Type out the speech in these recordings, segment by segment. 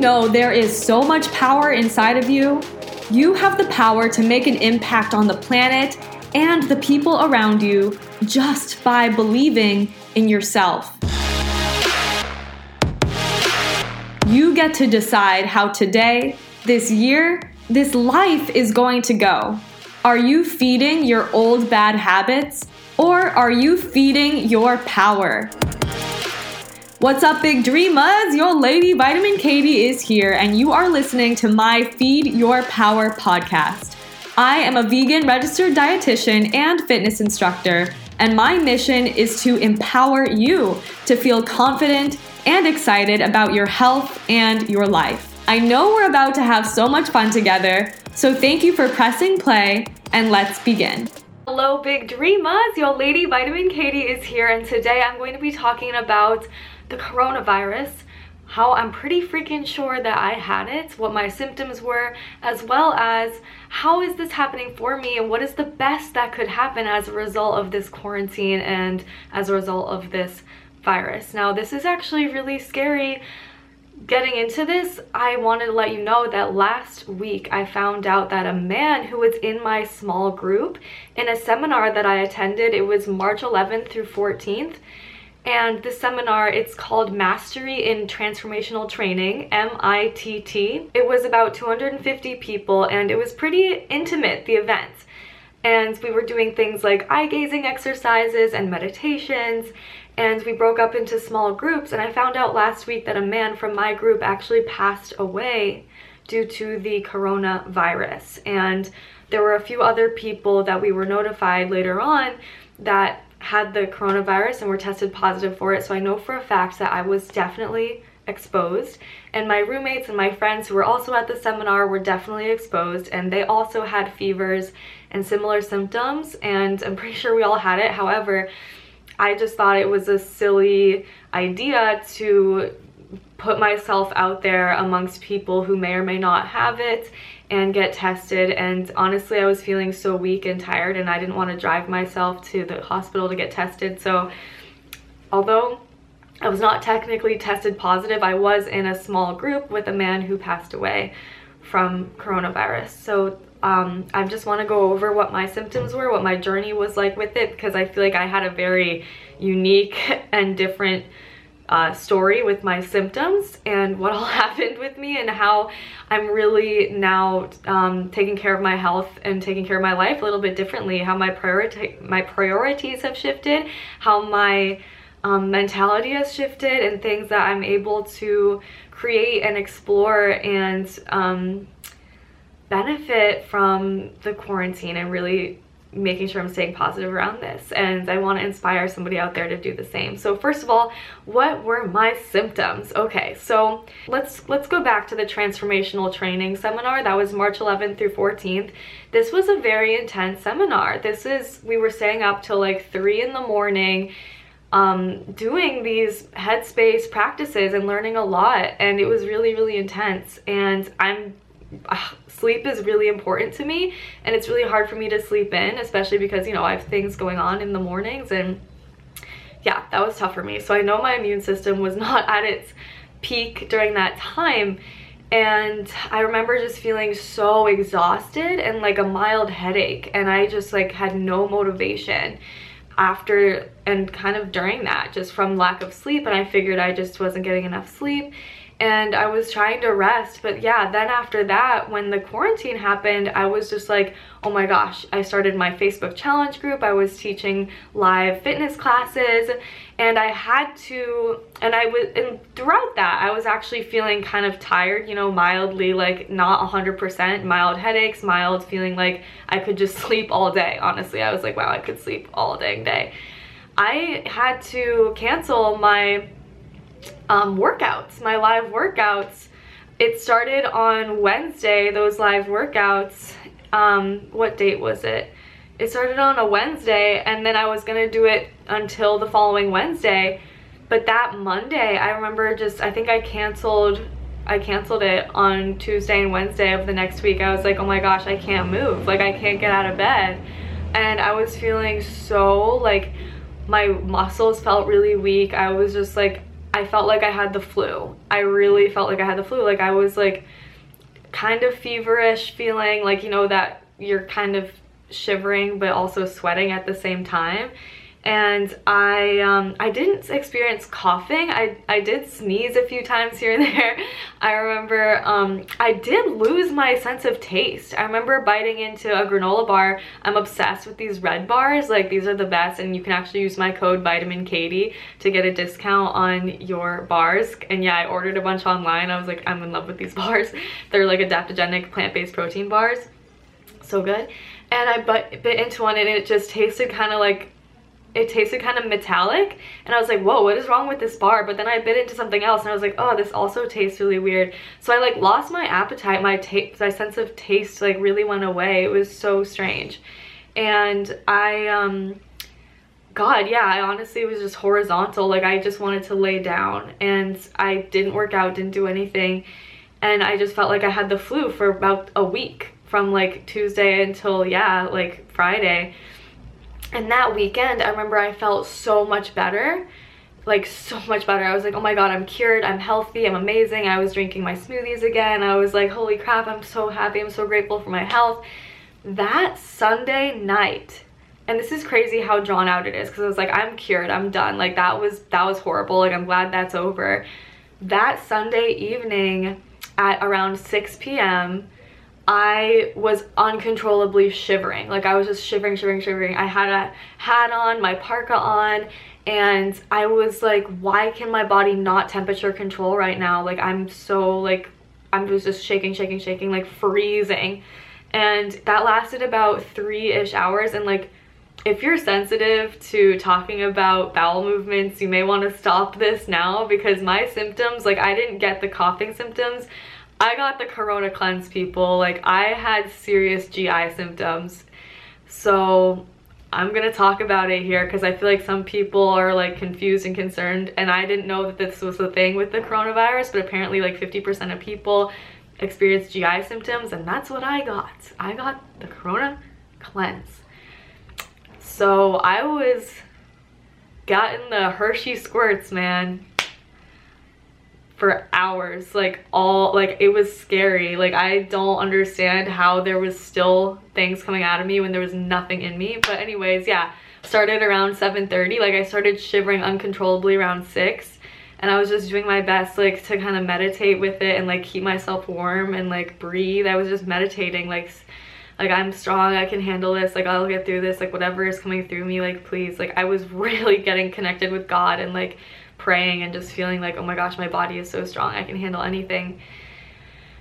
know there is so much power inside of you? You have the power to make an impact on the planet and the people around you just by believing in yourself. You get to decide how today, this year, this life is going to go. Are you feeding your old bad habits or are you feeding your power? What's up, big dreamers? Your lady Vitamin Katie is here, and you are listening to my Feed Your Power podcast. I am a vegan registered dietitian and fitness instructor, and my mission is to empower you to feel confident and excited about your health and your life. I know we're about to have so much fun together, so thank you for pressing play, and let's begin. Hello, big dreamers! Your lady Vitamin Katie is here, and today I'm going to be talking about the coronavirus, how I'm pretty freaking sure that I had it, what my symptoms were, as well as how is this happening for me and what is the best that could happen as a result of this quarantine and as a result of this virus. Now, this is actually really scary. Getting into this, I wanted to let you know that last week I found out that a man who was in my small group in a seminar that I attended, it was March 11th through 14th, and the seminar it's called mastery in transformational training mitt it was about 250 people and it was pretty intimate the event. And we were doing things like eye gazing exercises and meditations and we broke up into small groups. And i found out last week that a man from my group actually passed away due to the coronavirus. And there were a few other people that we were notified later on that had the coronavirus and were tested positive for it. So I know for a fact that I was definitely exposed and my roommates and my friends who were also at the seminar were definitely exposed and they also had fevers and similar symptoms and I'm pretty sure we all had it. However, I just thought it was a silly idea to put myself out there amongst people who may or may not have it and get tested. And honestly I was feeling so weak and tired and I didn't want to drive myself to the hospital to get tested. So although I was not technically tested positive I was in a small group with a man who passed away from coronavirus. So um, I just want to go over what my symptoms were what my journey was like with it because I feel like I had a very unique and different uh, story with my symptoms and what all happened with me and how I'm really now um, taking care of my health and taking care of my life a little bit differently, how my priority my priorities have shifted, how my um, mentality has shifted and things that I'm able to create and explore and um, benefit from the quarantine and really making sure I'm staying positive around this and I want to inspire somebody out there to do the same. So first of all, what were my symptoms? Okay, so let's let's go back to the transformational training seminar that was March 11th through 14th. This was a very intense seminar. This is we were staying up till like 3 in the morning um, doing these headspace practices and learning a lot and it was really really intense and I'm uh, sleep is really important to me and it's really hard for me to sleep in especially because you know I have things going on in the mornings and yeah that was tough for me. So I know my immune system was not at its peak during that time and I remember just feeling so exhausted and like a mild headache and I just like had no motivation after and kind of during that just from lack of sleep and I figured I just wasn't getting enough sleep and I was trying to rest. But yeah, then after that, when the quarantine happened, I was just like, oh my gosh, I started my Facebook challenge group. I was teaching live fitness classes and I had to, and I was, and throughout that, I was actually feeling kind of tired, you know, mildly, like not 100%, mild headaches, mild feeling like I could just sleep all day. Honestly, I was like, wow, I could sleep all dang day. I had to cancel my um, workouts, my live workouts. It started on Wednesday, those live workouts. Um, what date was it? It started on a Wednesday and then I was gonna do it until the following Wednesday. But that Monday, I remember just, I think I canceled I canceled it on Tuesday and Wednesday of the next week. I was like, oh my gosh, I can't move. Like I can't get out of bed. And I was feeling so like my muscles felt really weak. I was just like I felt like I had the flu. I really felt like I had the flu. Like I was like kind of feverish feeling like, you know, that you're kind of shivering but also sweating at the same time and I um, I didn't experience coughing. I, I did sneeze a few times here and there. I remember um, I did lose my sense of taste. I remember biting into a granola bar. I'm obsessed with these Redd bars. Like these are the best and you can actually use my code vitamin Katie to get a discount on your bars. And yeah, I ordered a bunch online. I was like, I'm in love with these bars. They're like adaptogenic plant-based protein bars. So good. And I bit, bit into one and it just tasted kind of like it tasted kind of metallic and I was like whoa what is wrong with this bar? But then I bit into something else and I was like oh this also tastes really weird. So I like lost my appetite. My taste my sense of taste like really went away. It was so strange. And I um god yeah I honestly was just horizontal. Like I just wanted to lay down and I didn't work out didn't do anything. And I just felt like I had the flu for about a week from like Tuesday until yeah like Friday and that weekend, I remember I felt so much better like so much better. I was like, oh my god, I'm cured, I'm healthy, I'm amazing. I was drinking my smoothies again. I was like, holy crap, I'm so happy, I'm so grateful for my health. That Sunday night, and this is crazy how drawn out it is because I was like, I'm cured, I'm done. Like that was that was horrible. Like I'm glad that's over. That Sunday evening at around 6 p.m., I was uncontrollably shivering. Like I was just shivering, shivering, shivering. I had a hat on, my parka on, and I was like, why can my body not temperature control right now? Like I'm so like, I'm just just shaking, shaking, shaking, like freezing. And that lasted about three-ish hours and like, if you're sensitive to talking about bowel movements, you may want to stop this now because my symptoms, like I didn't get the coughing symptoms, I got the Corona cleanse, people. Like, I had serious GI symptoms. So, I'm gonna talk about it here because I feel like some people are like confused and concerned and I didn't know that this was the thing with the coronavirus but apparently like 50% of people experience GI symptoms and that's what I got. I got the Corona cleanse. So I was getting the Hershey squirts man for hours like all like it was scary. Like i don't understand how there was still things coming out of me when there was nothing in me. But anyways yeah started around 7:30. like i started shivering uncontrollably around 6 and i was just doing my best like to kind of meditate with it and like keep myself warm and like breathe. I was just meditating like like i'm strong i can handle this like i'll get through this like whatever is coming through me like please. Like i was really getting connected with god and like praying and just feeling like, oh my gosh, my body is so strong. I can handle anything.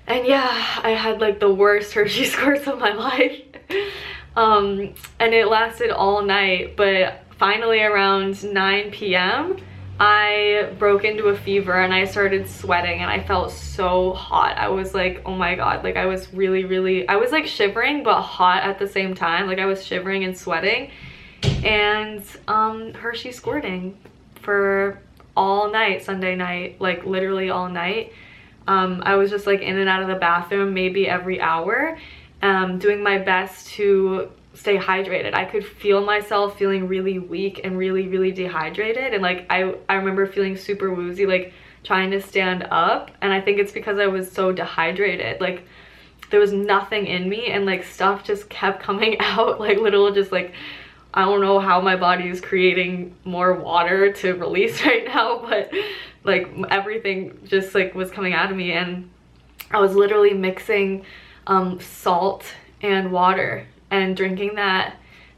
And yeah, I had like the worst Hershey squirts of my life. um, and it lasted all night, but finally around 9 p.m., I broke into a fever and I started sweating and I felt so hot. I was like, oh my god, like I was really, really, I was like shivering but hot at the same time. Like I was shivering and sweating and um, Hershey squirting for all night Sunday night, like literally all night. Um, I was just like in and out of the bathroom maybe every hour, um, doing my best to stay hydrated. I could feel myself feeling really weak and really, really dehydrated. And like, I, I remember feeling super woozy, like trying to stand up. And I think it's because I was so dehydrated. Like there was nothing in me and like stuff just kept coming out, like little just like I don't know how my body is creating more water to release right now, but like everything just like was coming out of me and I was literally mixing um, salt and water and drinking that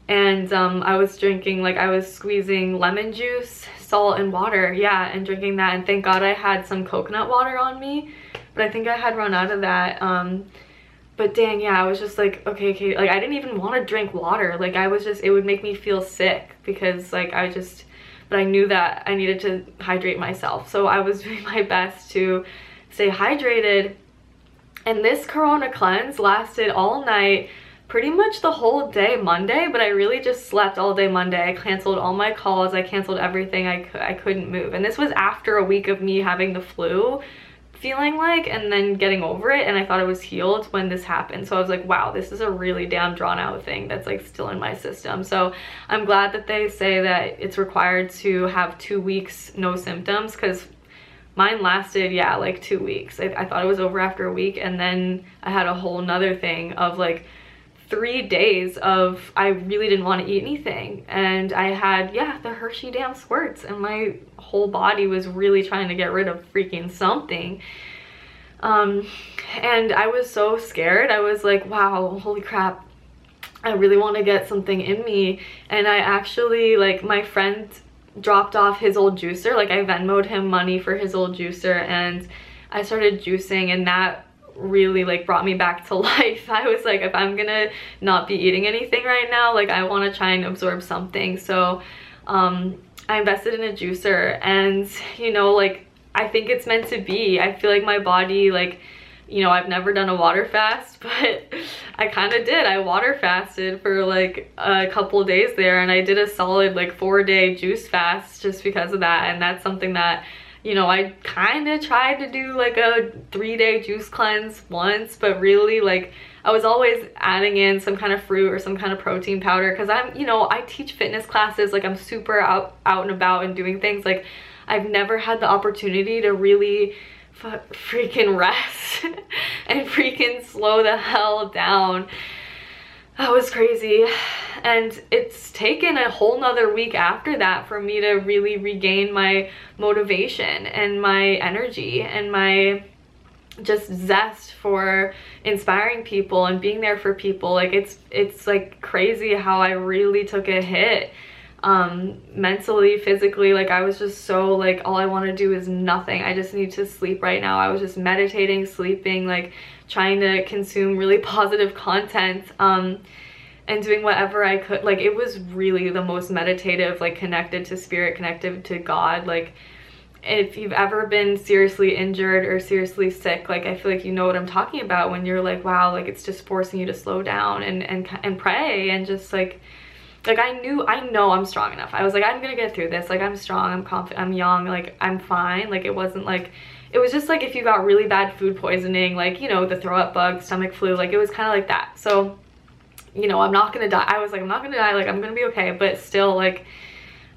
and um, I was drinking like I was squeezing lemon juice, salt and water, yeah, and drinking that and thank God I had some coconut water on me, but I think I had run out of that. Um, but dang yeah i was just like okay okay like i didn't even want to drink water. Like i was just it would make me feel sick because like i just but i knew that i needed to hydrate myself. So i was doing my best to stay hydrated. And this corona cleanse lasted all night pretty much the whole day monday but i really just slept all day monday. I canceled all my calls. I canceled everything. I, I couldn't move. And this was after a week of me having the flu feeling like and then getting over it and I thought it was healed when this happened. So I was like, wow, this is a really damn drawn out thing that's like still in my system. So I'm glad that they say that it's required to have two weeks no symptoms because mine lasted yeah like two weeks I, I thought it was over after a week and then i had a whole nother thing of like three days of I really didn't want to eat anything. And I had yeah the Hershey damn squirts and my whole body was really trying to get rid of freaking something. Um and I was so scared. I was like wow holy crap. I really want to get something in me. And I actually like my friend dropped off his old juicer. Like I Venmoed him money for his old juicer and I started juicing and that really like brought me back to life. I was like, if I'm gonna not be eating anything right now, like I wanna try and absorb something. So um, I invested in a juicer and you know, like I think it's meant to be. I feel like my body like you know, I've never done a water fast, but I kind of did. I water fasted for like a couple days there and I did a solid like four day juice fast just because of that. And that's something that you know, I kind of tried to do like a three day juice cleanse once, but really like I was always adding in some kind of fruit or some kind of protein powder because I'm, you know, I teach fitness classes, like I'm super out, out and about and doing things. Like I've never had the opportunity to really freaking rest and freaking slow the hell down that was crazy. And it's taken a whole nother week after that for me to really regain my motivation and my energy and my just zest for inspiring people and being there for people. Like it's it's like crazy how I really took a hit um mentally physically like I was just so like all I want to do is nothing I just need to sleep right now I was just meditating sleeping like trying to consume really positive content um, and doing whatever I could. Like it was really the most meditative, like connected to spirit, connected to God. Like if you've ever been seriously injured or seriously sick, like I feel like you know what I'm talking about when you're like, wow, like it's just forcing you to slow down and and and pray and just like like I knew I know I'm strong enough. I was like I'm to get through this. Like I'm strong, I'm confident, I'm young, like I'm fine. Like it wasn't like it was just like if you got really bad food poisoning, like, you know, the throw up bug, stomach flu, like it was kind of like that. So, you know, I'm not gonna die. I was like, I'm not gonna die, like I'm gonna be okay, but still like,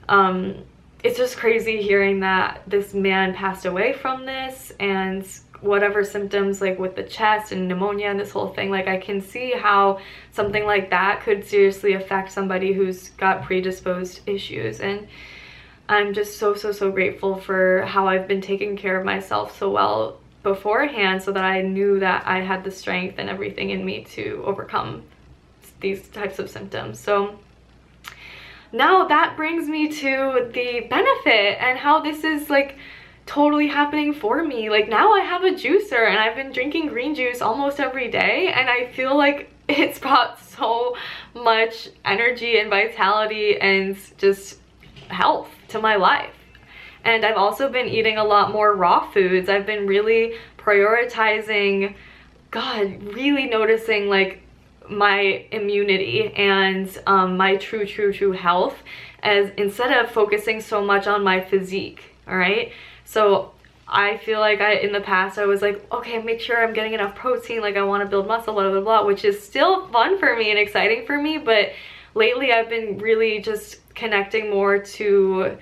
um, it's just crazy hearing that this man passed away from this and whatever symptoms like with the chest and pneumonia and this whole thing like I can see how something like that could seriously affect somebody who's got predisposed issues and I'm just so, so, so grateful for how I've been taking care of myself so well beforehand so that I knew that I had the strength and everything in me to overcome these types of symptoms. So now that brings me to the benefit and how this is like totally happening for me. Like now I have a juicer and I've been drinking green juice almost every day and I feel like it's brought so much energy and vitality and just health to my life. And I've also been eating a lot more raw foods. I've been really prioritizing, God, really noticing like my immunity and um, my true, true, true health as instead of focusing so much on my physique, all right? So I feel like I in the past I was like, okay, make sure I'm getting enough protein, like I want to build muscle, blah, blah, blah, which is still fun for me and exciting for me, but lately I've been really just connecting more to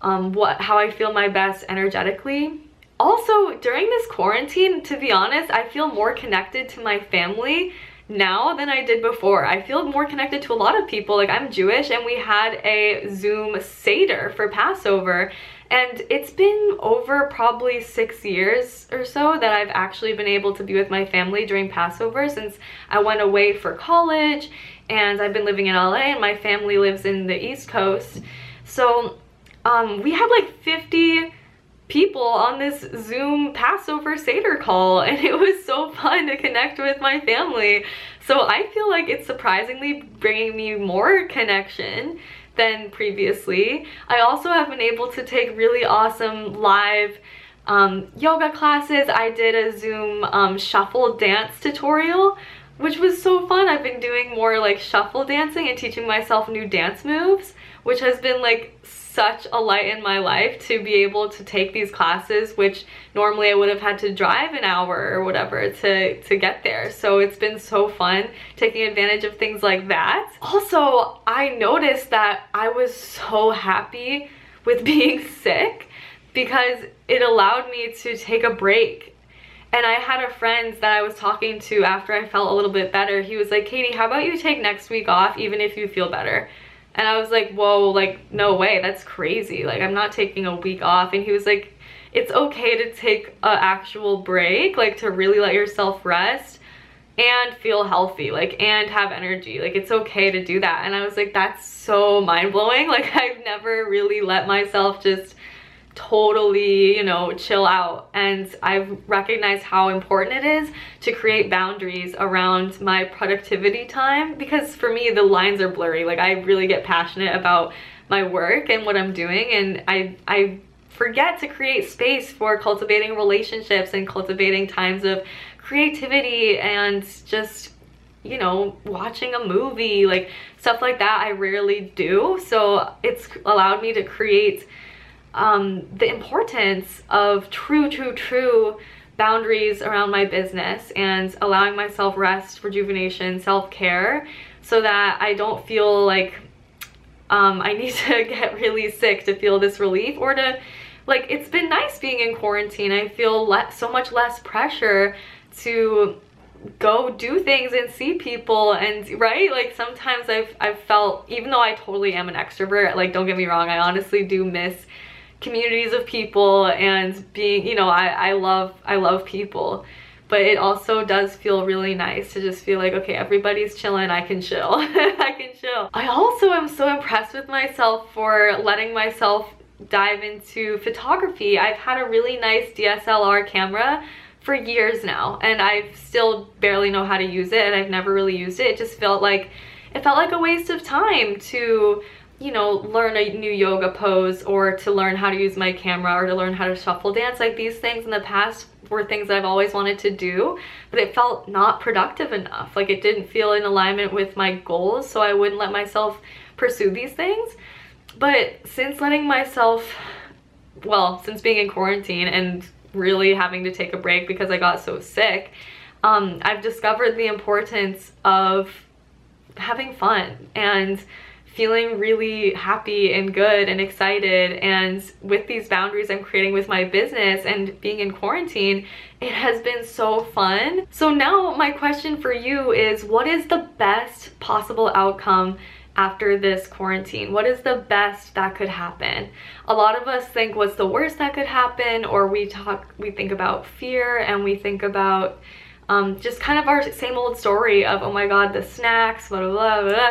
um, what how I feel my best energetically. Also, during this quarantine, to be honest, I feel more connected to my family now than I did before. I feel more connected to a lot of people. Like I'm Jewish and we had a Zoom Seder for Passover and it's been over probably six years or so that I've actually been able to be with my family during Passover since I went away for college and I've been living in LA and my family lives in the East Coast. So um, we had like 50 people on this Zoom Passover Seder call and it was so fun to connect with my family. So I feel like it's surprisingly bringing me more connection than previously. I also have been able to take really awesome live um, yoga classes. I did a Zoom um, shuffle dance tutorial which was so fun. I've been doing more like shuffle dancing and teaching myself new dance moves, which has been like such a light in my life to be able to take these classes, which normally I would have had to drive an hour or whatever to, to get there. So it's been so fun taking advantage of things like that. Also, I noticed that I was so happy with being sick because it allowed me to take a break. And I had a friend that I was talking to after I felt a little bit better. He was like, Katie, how about you take next week off even if you feel better? And I was like, whoa, like, no way, that's crazy. Like, I'm not taking a week off. And he was like, it's okay to take an actual break, like to really let yourself rest and feel healthy, like, and have energy. Like, it's okay to do that. And I was like, that's so mind blowing. Like, I've never really let myself just totally, you know, chill out. And I've recognized how important it is to create boundaries around my productivity time because for me, the lines are blurry. Like, I really get passionate about my work and what I'm doing and I, I forget to create space for cultivating relationships and cultivating times of creativity and just you know watching a movie like stuff like that i rarely do so it's allowed me to create um, the importance of true true true boundaries around my business and allowing myself rest rejuvenation self-care so that i don't feel like um, i need to get really sick to feel this relief or to like it's been nice being in quarantine. I feel so much less pressure to go do things and see people and right like sometimes I've I've felt even though I totally am an extrovert like don't get me wrong I honestly do miss communities of people and being you know I I love I love people but it also does feel really nice to just feel like okay everybody's chilling I can chill I can chill I also am so impressed with myself for letting myself dive into photography. I've had a really nice DSLR camera for years now and I still barely know how to use it and I've never really used it. It just felt like it felt like a waste of time to you know, learn a new yoga pose or to learn how to use my camera or to learn how to shuffle dance. Like these things in the past were things I've always wanted to do, but it felt not productive enough. Like it didn't feel in alignment with my goals, so I wouldn't let myself pursue these things. But since letting myself, well, since being in quarantine and really having to take a break because I got so sick, um, I've discovered the importance of having fun and feeling really happy and good and excited and with these boundaries I'm creating with my business and being in quarantine it has been so fun so now my question for you is what is the best possible outcome after this quarantine? What is the best that could happen? A lot of us think what's the worst that could happen or we talk we think about fear and we think about um, just kind of our same old story of oh my god the snacks blah blah blah, blah.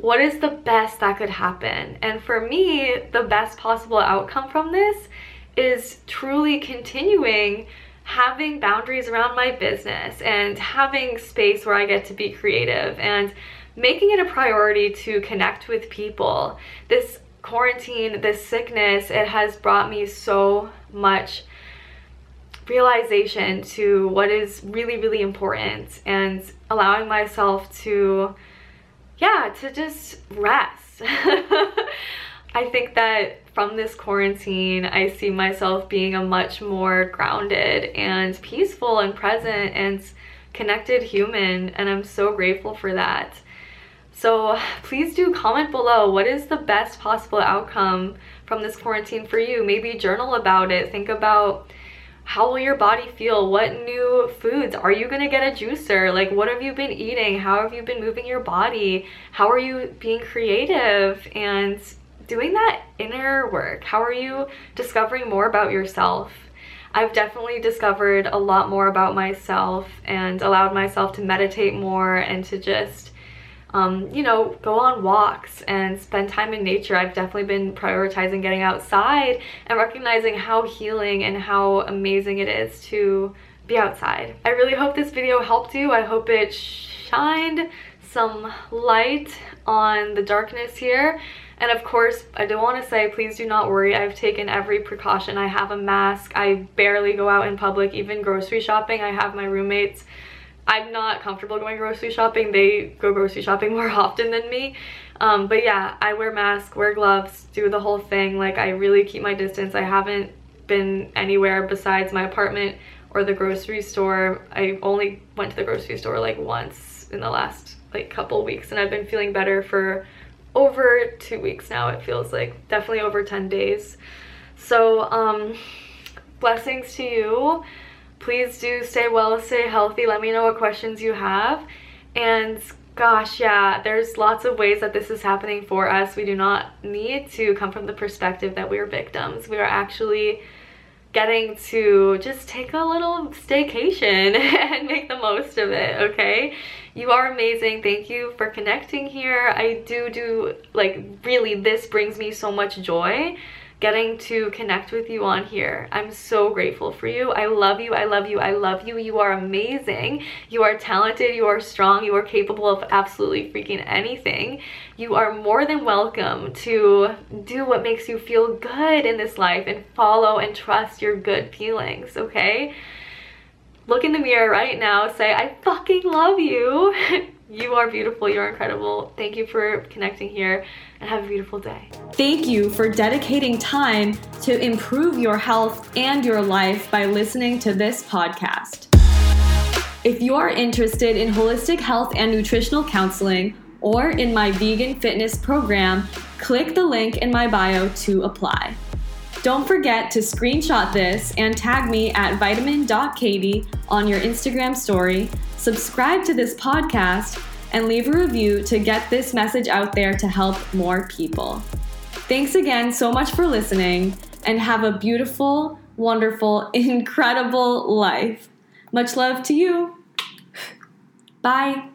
What is the best that could happen and for me the best possible outcome from this is truly continuing having boundaries around my business and having space where I get to be creative and making it a priority to connect with people. This quarantine, this sickness, it has brought me so much realization to what is really, really important and allowing myself to, yeah, to just rest. I think that from this quarantine, I see myself being a much more grounded and peaceful and present and connected human, and I'm so grateful for that. So please do comment below what is the best possible outcome from this quarantine for you. Maybe journal about it. Think about how will your body feel? What new foods? Are you gonna get a juicer? Like what have you been eating? How have you been moving your body? How are you being creative and doing that inner work? How are you discovering more about yourself? I've definitely discovered a lot more about myself and allowed myself to meditate more and to just um, you know, go on walks and spend time in nature. I've definitely been prioritizing getting outside and recognizing how healing and how amazing it is to be outside. I really hope this video helped you. I hope it shined some light on the darkness here. And of course, I do want to say, please do not worry. I've taken every precaution. I have a mask. I barely go out in public, even grocery shopping. I have my roommates I'm not comfortable going grocery shopping. They go grocery shopping more often than me. Um, but yeah, I wear masks, wear gloves, do the whole thing. Like I really keep my distance. I haven't been anywhere besides my apartment or the grocery store. I only went to the grocery store like once in the last like couple weeks and I've been feeling better for over two weeks now it feels like definitely over 10 days So, um, blessings to you. Please do stay well, stay healthy. Let me know what questions you have. And gosh, yeah, there's lots of ways that this is happening for us. We do not need to come from the perspective that we're victims. We are actually getting to just take a little staycation and make the most of it, okay? You are amazing. Thank you for connecting here. I do do, like, really, this brings me so much joy getting to connect with you on here. I'm so grateful for you. I love you. I love you. I love you. You are amazing. You are talented. You are strong. You are capable of absolutely freaking anything. You are more than welcome to do what makes you feel good in this life and follow and trust your good feelings, okay? Look in the mirror right now, say, I fucking love you. You are beautiful. You're incredible. Thank you for connecting here and have a beautiful day. Thank you for dedicating time to improve your health and your life by listening to this podcast. If you are interested in holistic health and nutritional counseling or in my vegan fitness program, click the link in my bio to apply. Don't forget to screenshot this and tag me at vitamin.katie on your Instagram story subscribe to this podcast, and leave a review to get this message out there to help more people. Thanks again so much for listening, and have a beautiful, wonderful, incredible life. Much love to you. Bye.